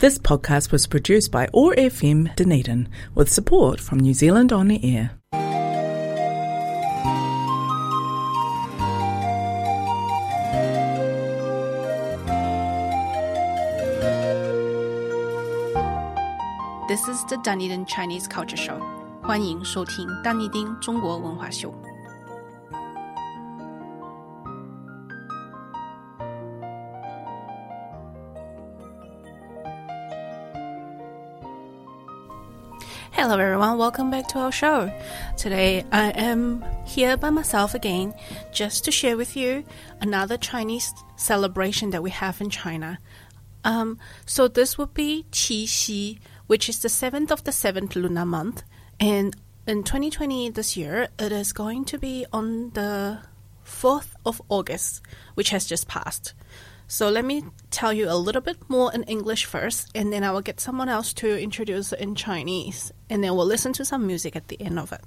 This podcast was produced by OAR FM Dunedin with support from New Zealand On the Air. This is the Dunedin Chinese Culture Show. 欢迎收听丹尼丁中国文化秀。 Hello everyone, welcome back to our show. Today I am here by myself again just to share with you another Chinese celebration that we have in China. Um, so this would be Qixi, which is the seventh of the seventh lunar month, and in 2020 this year it is going to be on the 4th of August, which has just passed. So let me tell you a little bit more in English first, and then I will get someone else to introduce in Chinese, and then we'll listen to some music at the end of it.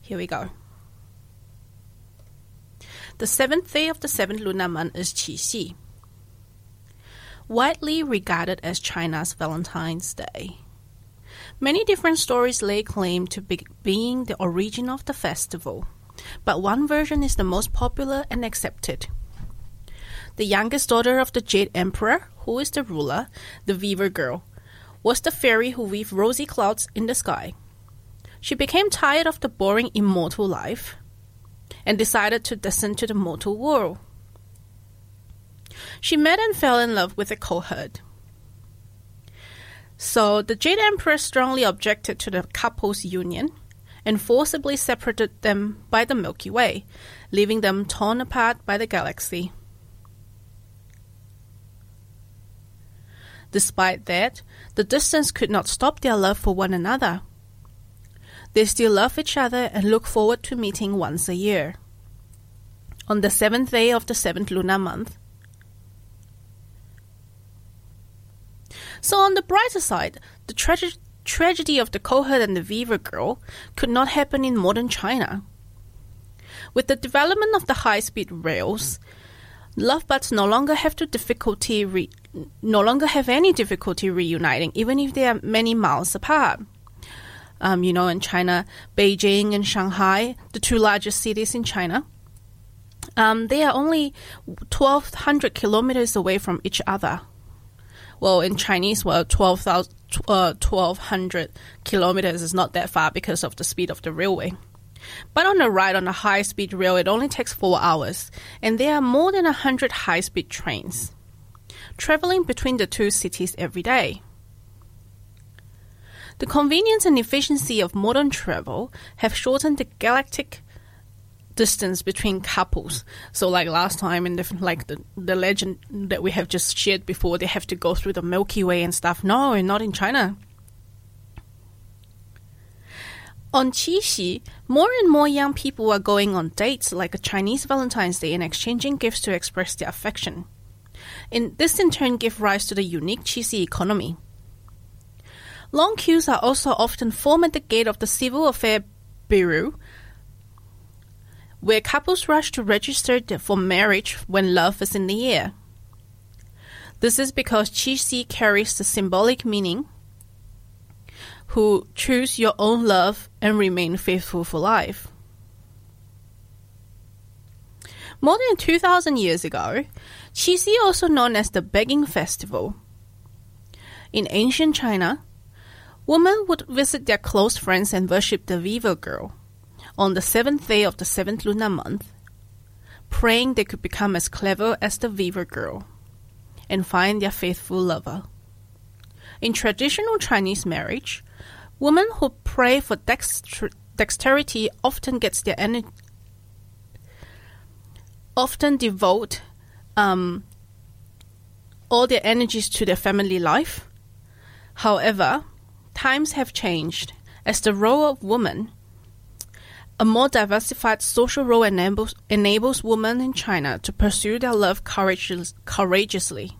Here we go. The seventh day of the seventh lunar month is Qixi, widely regarded as China's Valentine's Day. Many different stories lay claim to be being the origin of the festival, but one version is the most popular and accepted the youngest daughter of the Jade Emperor, who is the ruler, the Weaver Girl, was the fairy who weaved rosy clouds in the sky. She became tired of the boring immortal life and decided to descend to the mortal world. She met and fell in love with a cowherd. So the Jade Emperor strongly objected to the couple's union and forcibly separated them by the Milky Way, leaving them torn apart by the galaxy. Despite that, the distance could not stop their love for one another. They still love each other and look forward to meeting once a year. On the seventh day of the seventh lunar month. So, on the brighter side, the trage- tragedy of the cowherd and the weaver girl could not happen in modern China. With the development of the high speed rails, lovebirds no longer have to difficulty re- no longer have any difficulty reuniting, even if they are many miles apart. Um, you know, in China, Beijing and Shanghai, the two largest cities in China, um, they are only 1,200 kilometers away from each other. Well, in Chinese, well, 12, uh, 1,200 kilometers is not that far because of the speed of the railway. But on a ride on a high speed rail, it only takes four hours, and there are more than 100 high speed trains traveling between the two cities every day. The convenience and efficiency of modern travel have shortened the galactic distance between couples. So, like last time the like the, the legend that we have just shared before, they have to go through the Milky Way and stuff. No, not in China. On Qixi, more and more young people are going on dates like a Chinese Valentine's Day and exchanging gifts to express their affection. In, this in turn gives rise to the unique Qixi economy. Long queues are also often formed at the gate of the Civil Affair Bureau, where couples rush to register for marriage when love is in the air. This is because Qixi carries the symbolic meaning who choose your own love and remain faithful for life. More than 2,000 years ago, Qixi, also known as the Begging Festival. In ancient China, women would visit their close friends and worship the Weaver Girl on the seventh day of the seventh lunar month, praying they could become as clever as the Weaver Girl and find their faithful lover. In traditional Chinese marriage, women who pray for dexter- dexterity often gets their energy often devote um, all their energies to their family life. However, times have changed as the role of woman, a more diversified social role enables, enables women in China to pursue their love courageous, courageously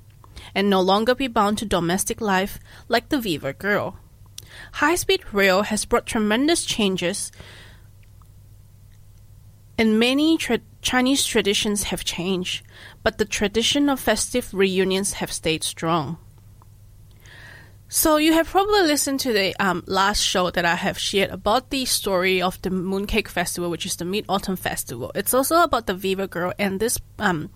and no longer be bound to domestic life like the Weaver girl. High speed rail has brought tremendous changes, and many tra- Chinese traditions have changed, but the tradition of festive reunions have stayed strong. So you have probably listened to the um, last show that I have shared about the story of the Mooncake Festival, which is the Mid Autumn Festival. It's also about the Viva girl and this um,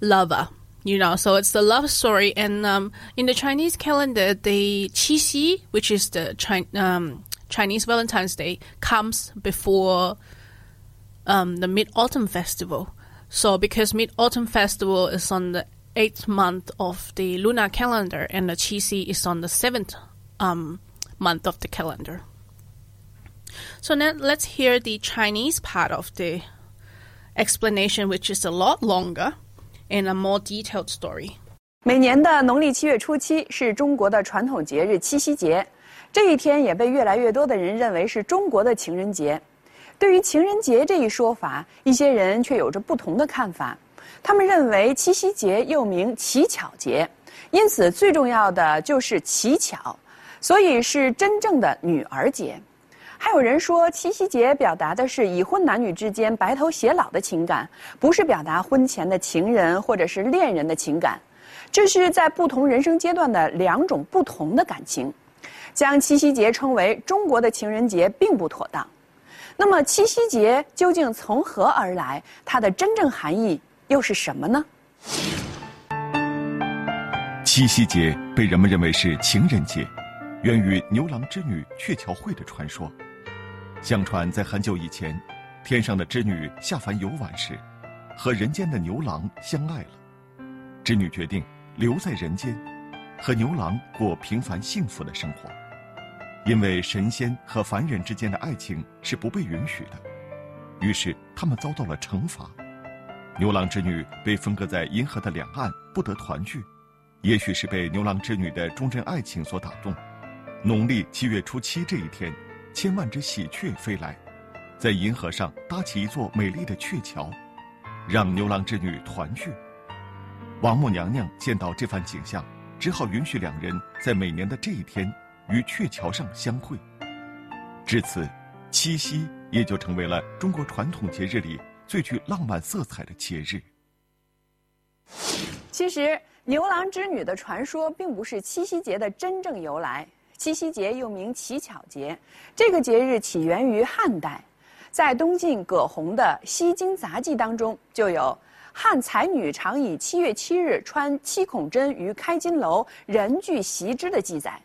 lover. You know, so it's the love story, and um, in the Chinese calendar, the Qixi, which is the Chi- um, Chinese Valentine's Day, comes before um, the Mid Autumn Festival. So because Mid Autumn Festival is on the eighth month of the lunar calendar, and the Qixi is on the seventh um, month of the calendar. So now let's hear the Chinese part of the explanation, which is a lot longer and a more detailed story. 每年的农历七月初七是中国的传统节日七夕节，这一天也被越来越多的人认为是中国的情人节。对于情人节这一说法，一些人却有着不同的看法。他们认为七夕节又名乞巧节，因此最重要的就是乞巧，所以是真正的女儿节。还有人说，七夕节表达的是已婚男女之间白头偕老的情感，不是表达婚前的情人或者是恋人的情感。这是在不同人生阶段的两种不同的感情。将七夕节称为中国的情人节并不妥当。那么，七夕节究竟从何而来？它的真正含义？又是什么呢？七夕节被人们认为是情人节，源于牛郎织女鹊桥会的传说。相传在很久以前，天上的织女下凡游玩时，和人间的牛郎相爱了。织女决定留在人间，和牛郎过平凡幸福的生活。因为神仙和凡人之间的爱情是不被允许的，于是他们遭到了惩罚。牛郎织女被分割在银河的两岸，不得团聚。也许是被牛郎织女的忠贞爱情所打动，农历七月初七这一天，千万只喜鹊飞来，在银河上搭起一座美丽的鹊桥，让牛郎织女团聚。王母娘娘见到这番景象，只好允许两人在每年的这一天于鹊桥上相会。至此，七夕也就成为了中国传统节日里。最具浪漫色彩的节日。其实，牛郎织女的传说并不是七夕节的真正由来。七夕节又名乞巧节，这个节日起源于汉代，在东晋葛洪的《西京杂记》当中就有“汉才女常以七月七日穿七孔针于开金楼，人具习之”的记载。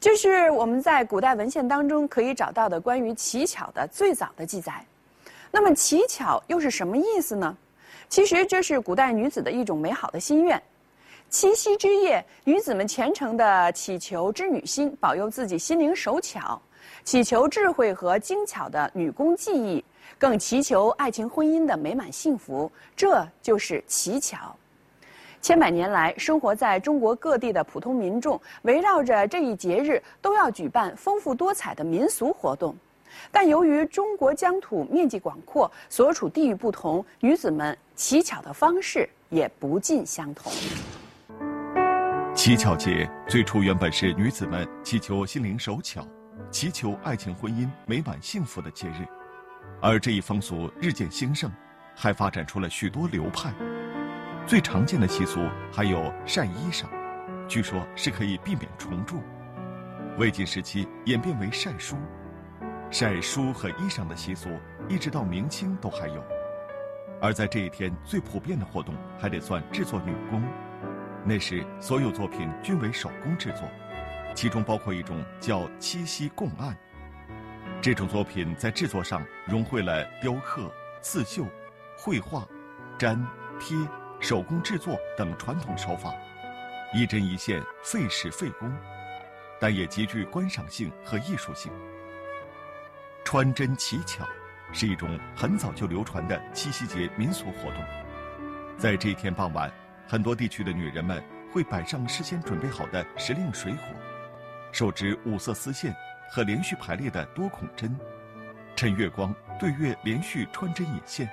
这是我们在古代文献当中可以找到的关于乞巧的最早的记载。那么乞巧又是什么意思呢？其实这是古代女子的一种美好的心愿。七夕之夜，女子们虔诚地祈求织女星保佑自己心灵手巧，祈求智慧和精巧的女工技艺，更祈求爱情婚姻的美满幸福。这就是乞巧。千百年来，生活在中国各地的普通民众，围绕着这一节日，都要举办丰富多彩的民俗活动。但由于中国疆土面积广阔，所处地域不同，女子们乞巧的方式也不尽相同。乞巧节最初原本是女子们祈求心灵手巧、祈求爱情婚姻美满幸福的节日，而这一风俗日渐兴盛，还发展出了许多流派。最常见的习俗还有晒衣裳，据说是可以避免虫蛀。魏晋时期演变为晒书。晒书和衣裳的习俗，一直到明清都还有。而在这一天，最普遍的活动还得算制作女工。那时，所有作品均为手工制作，其中包括一种叫七夕供案。这种作品在制作上融汇了雕刻、刺绣、绘画、粘贴、手工制作等传统手法，一针一线，费时费工，但也极具观赏性和艺术性。穿针乞巧是一种很早就流传的七夕节民俗活动。在这一天傍晚，很多地区的女人们会摆上事先准备好的时令水果，手执五色丝线和连续排列的多孔针，趁月光对月连续穿针引线，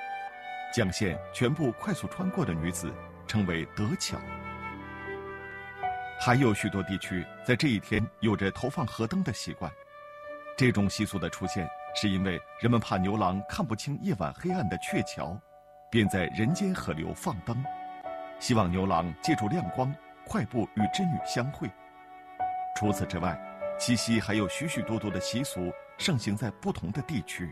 将线全部快速穿过的女子称为得巧。还有许多地区在这一天有着投放河灯的习惯，这种习俗的出现。是因为人们怕牛郎看不清夜晚黑暗的鹊桥，便在人间河流放灯，希望牛郎借助亮光快步与织女相会。除此之外，七夕还有许许多多的习俗盛行在不同的地区。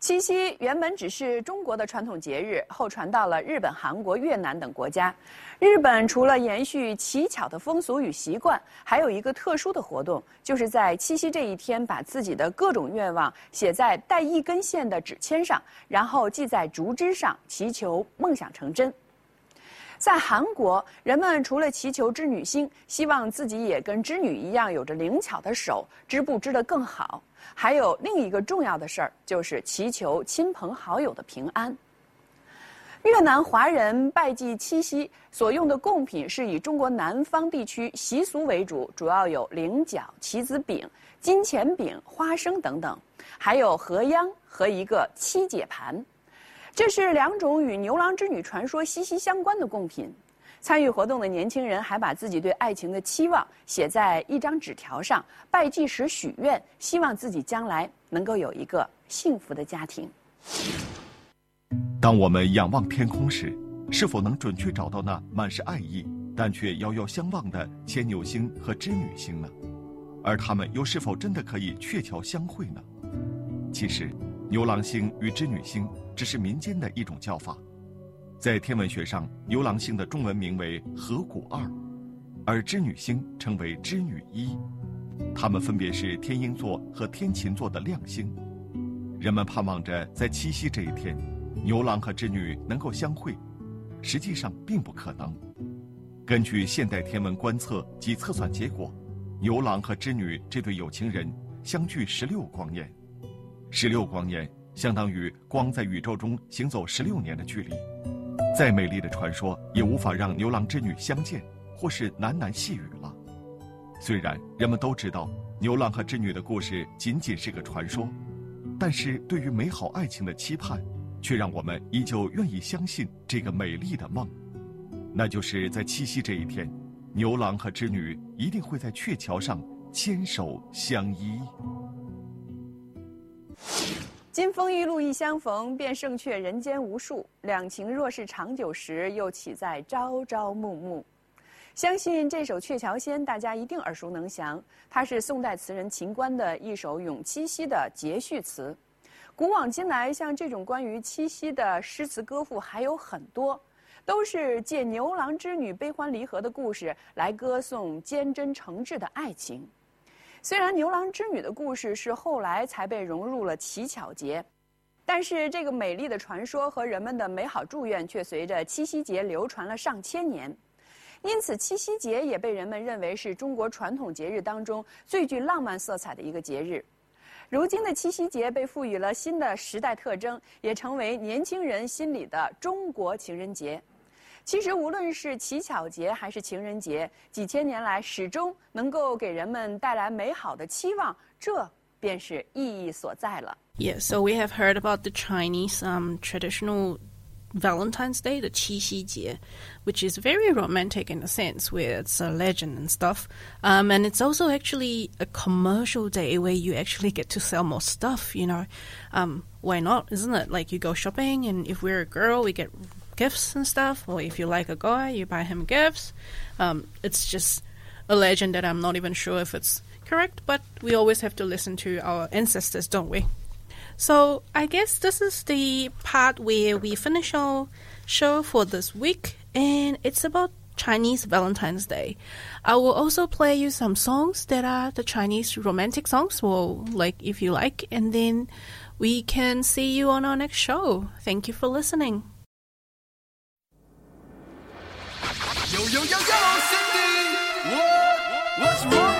七夕原本只是中国的传统节日，后传到了日本、韩国、越南等国家。日本除了延续乞巧的风俗与习惯，还有一个特殊的活动，就是在七夕这一天，把自己的各种愿望写在带一根线的纸签上，然后系在竹枝上，祈求梦想成真。在韩国，人们除了祈求织女星，希望自己也跟织女一样有着灵巧的手，织布织得更好。还有另一个重要的事儿，就是祈求亲朋好友的平安。越南华人拜祭七夕所用的贡品是以中国南方地区习俗为主，主要有菱角、棋子饼、金钱饼、花生等等，还有河秧和一个七姐盘。这是两种与牛郎织女传说息息相关的贡品。参与活动的年轻人还把自己对爱情的期望写在一张纸条上，拜祭时许愿，希望自己将来能够有一个幸福的家庭。当我们仰望天空时，是否能准确找到那满是爱意但却遥遥相望的牵牛星和织女星呢？而他们又是否真的可以鹊桥相会呢？其实，牛郎星与织女星。只是民间的一种叫法，在天文学上，牛郎星的中文名为河谷二，而织女星称为织女一，它们分别是天鹰座和天琴座的亮星。人们盼望着在七夕这一天，牛郎和织女能够相会，实际上并不可能。根据现代天文观测及测算结果，牛郎和织女这对有情人相距十六光年，十六光年。相当于光在宇宙中行走十六年的距离，再美丽的传说也无法让牛郎织女相见，或是喃喃细语了。虽然人们都知道牛郎和织女的故事仅仅是个传说，但是对于美好爱情的期盼，却让我们依旧愿意相信这个美丽的梦，那就是在七夕这一天，牛郎和织女一定会在鹊桥上牵手相依。金风玉露一相逢，便胜却人间无数。两情若是长久时，又岂在朝朝暮暮？相信这首《鹊桥仙》，大家一定耳熟能详。它是宋代词人秦观的一首咏七夕的节序词。古往今来，像这种关于七夕的诗词歌赋还有很多，都是借牛郎织女悲欢离合的故事来歌颂坚贞诚挚的爱情。虽然牛郎织女的故事是后来才被融入了乞巧节，但是这个美丽的传说和人们的美好祝愿却随着七夕节流传了上千年，因此七夕节也被人们认为是中国传统节日当中最具浪漫色彩的一个节日。如今的七夕节被赋予了新的时代特征，也成为年轻人心里的中国情人节。其实，无论是乞巧节还是情人节，几千年来始终能够给人们带来美好的期望，这便是意义所在了。Yeah, so we have heard about the Chinese um, traditional Valentine's Day, the Qixi Jie, which is very romantic in a sense, where it's a legend and stuff. Um, and it's also actually a commercial day where you actually get to sell more stuff, you know. Um, why not, isn't it? Like you go shopping, and if we're a girl, we get gifts and stuff, or if you like a guy, you buy him gifts. Um, it's just a legend that I'm not even sure if it's correct, but we always have to listen to our ancestors, don't we? So I guess this is the part where we finish our show for this week, and it's about Chinese Valentine's Day. I will also play you some songs that are the Chinese romantic songs, well, like if you like, and then we can see you on our next show. Thank you for listening. Yo, yo, yo, Cindy! What? What's wrong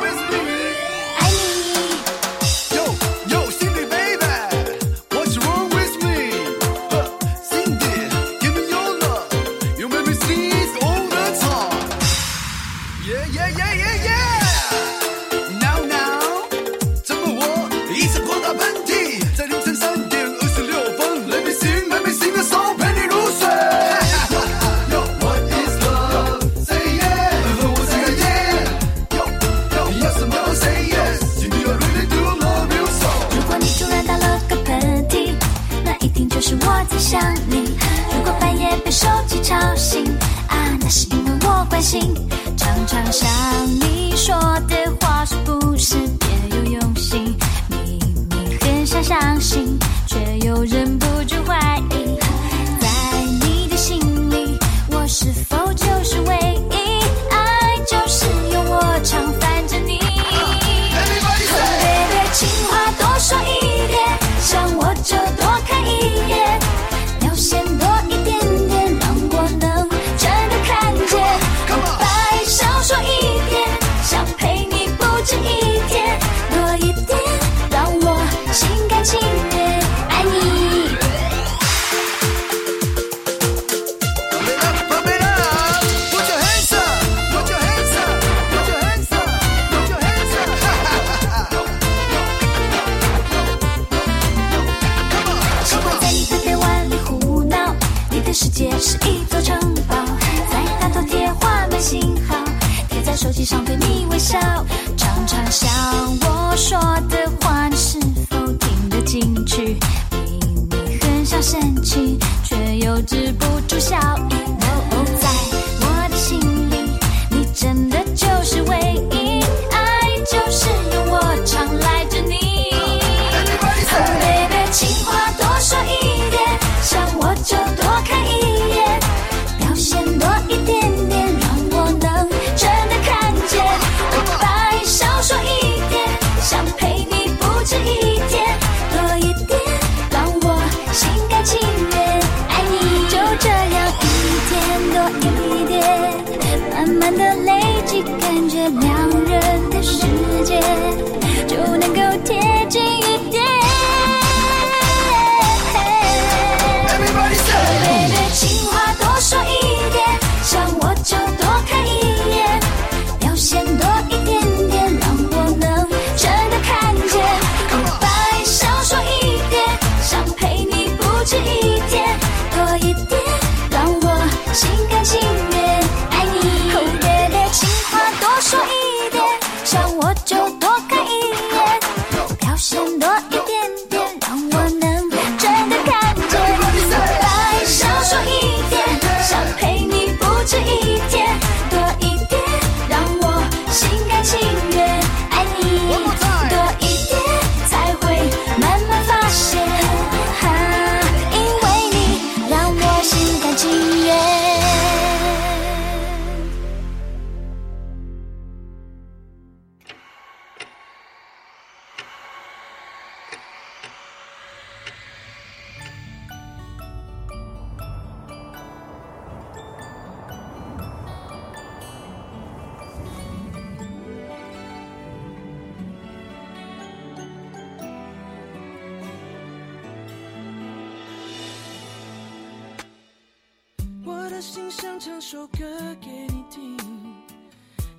的心想唱首歌给你听，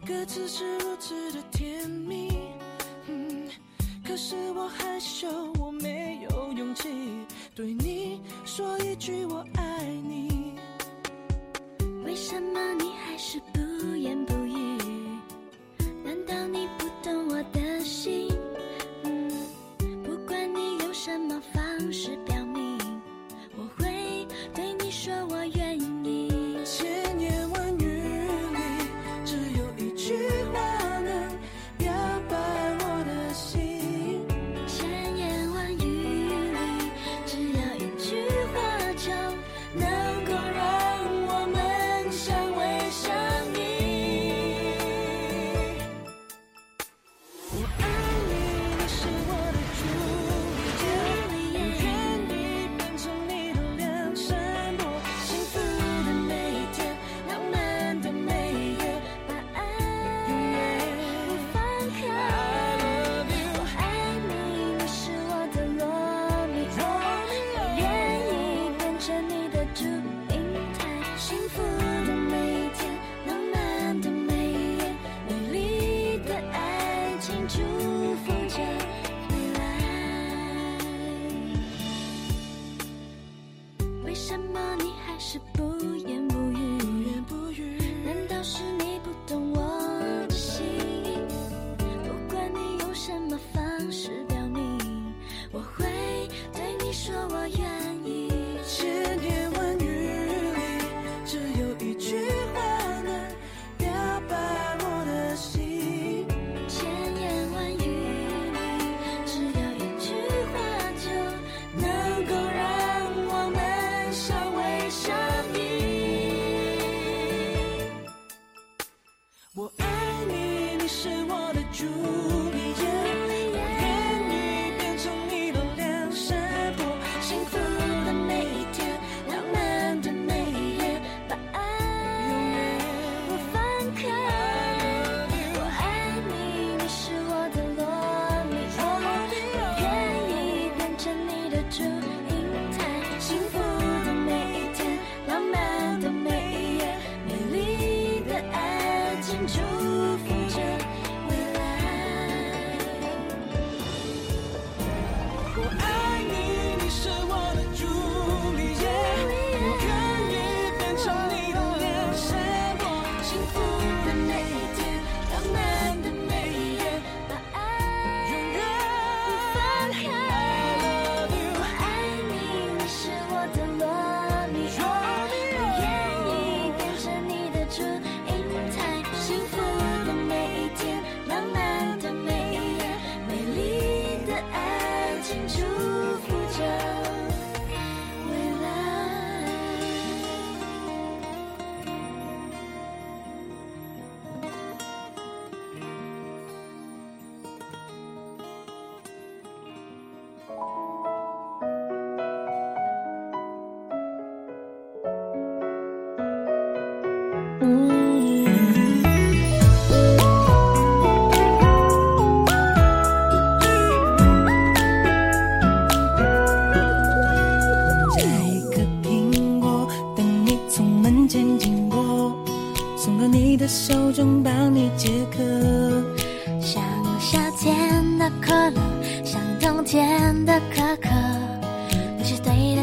歌词是如此的甜蜜。嗯。可是我害羞，我没有勇气对你说一句我爱你。为什么你还是不？什么你还是不要？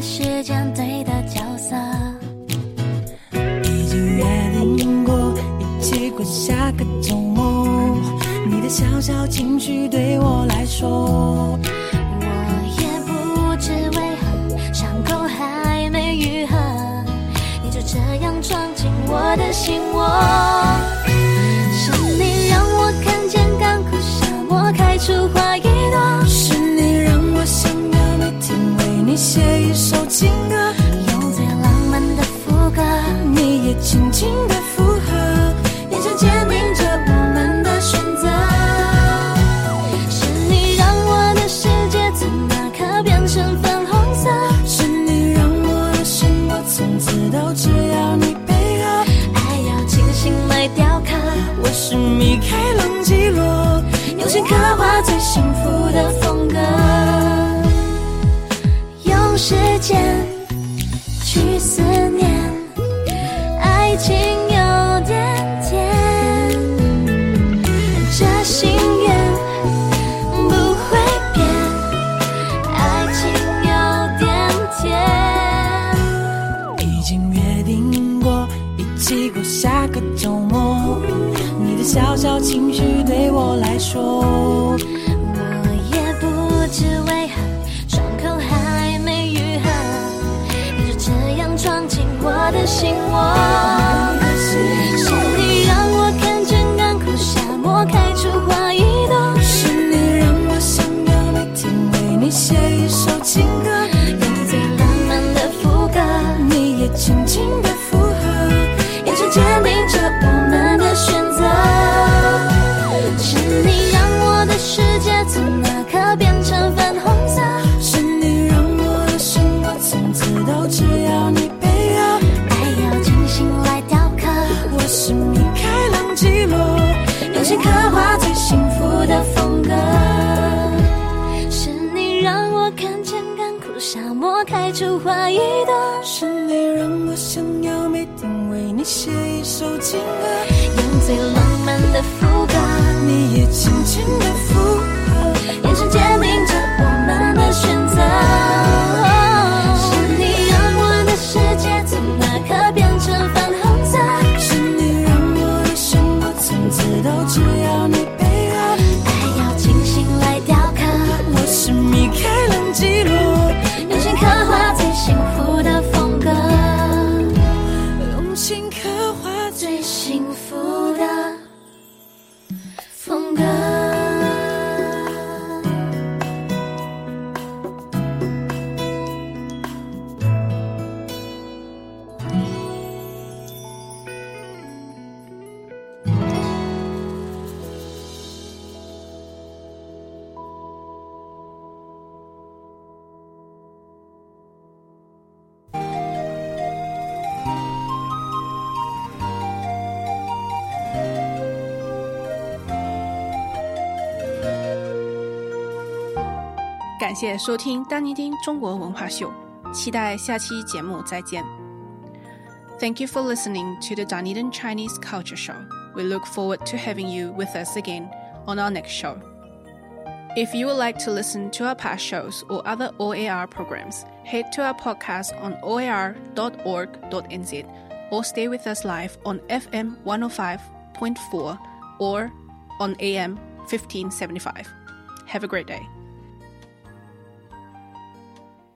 时间，对的角色。已经约定过一起过下个周末，你的小小情绪对我来说，我也不知为何，伤口还没愈合，你就这样闯进我的心窝。情歌，用最浪漫的副歌。你也轻轻的附和，眼神坚定着我们的选择。是你让我的世界从那刻变成粉红色，是你让我的生活从此都只要你配合。爱要精心来雕刻。我是米开朗基罗，用心刻画我来说，我也不知为何，伤口还没愈合，你就这样闯进我的心窝。感谢收听丹尼丁中国文化秀，期待下期节目再见。Thank you for listening to the Dunedin Chinese Culture Show. We look forward to having you with us again on our next show. If you would like to listen to our past shows or other OAR programs, head to our podcast on oar.org.nz or stay with us live on FM 105.4 or on AM 1575. Have a great day.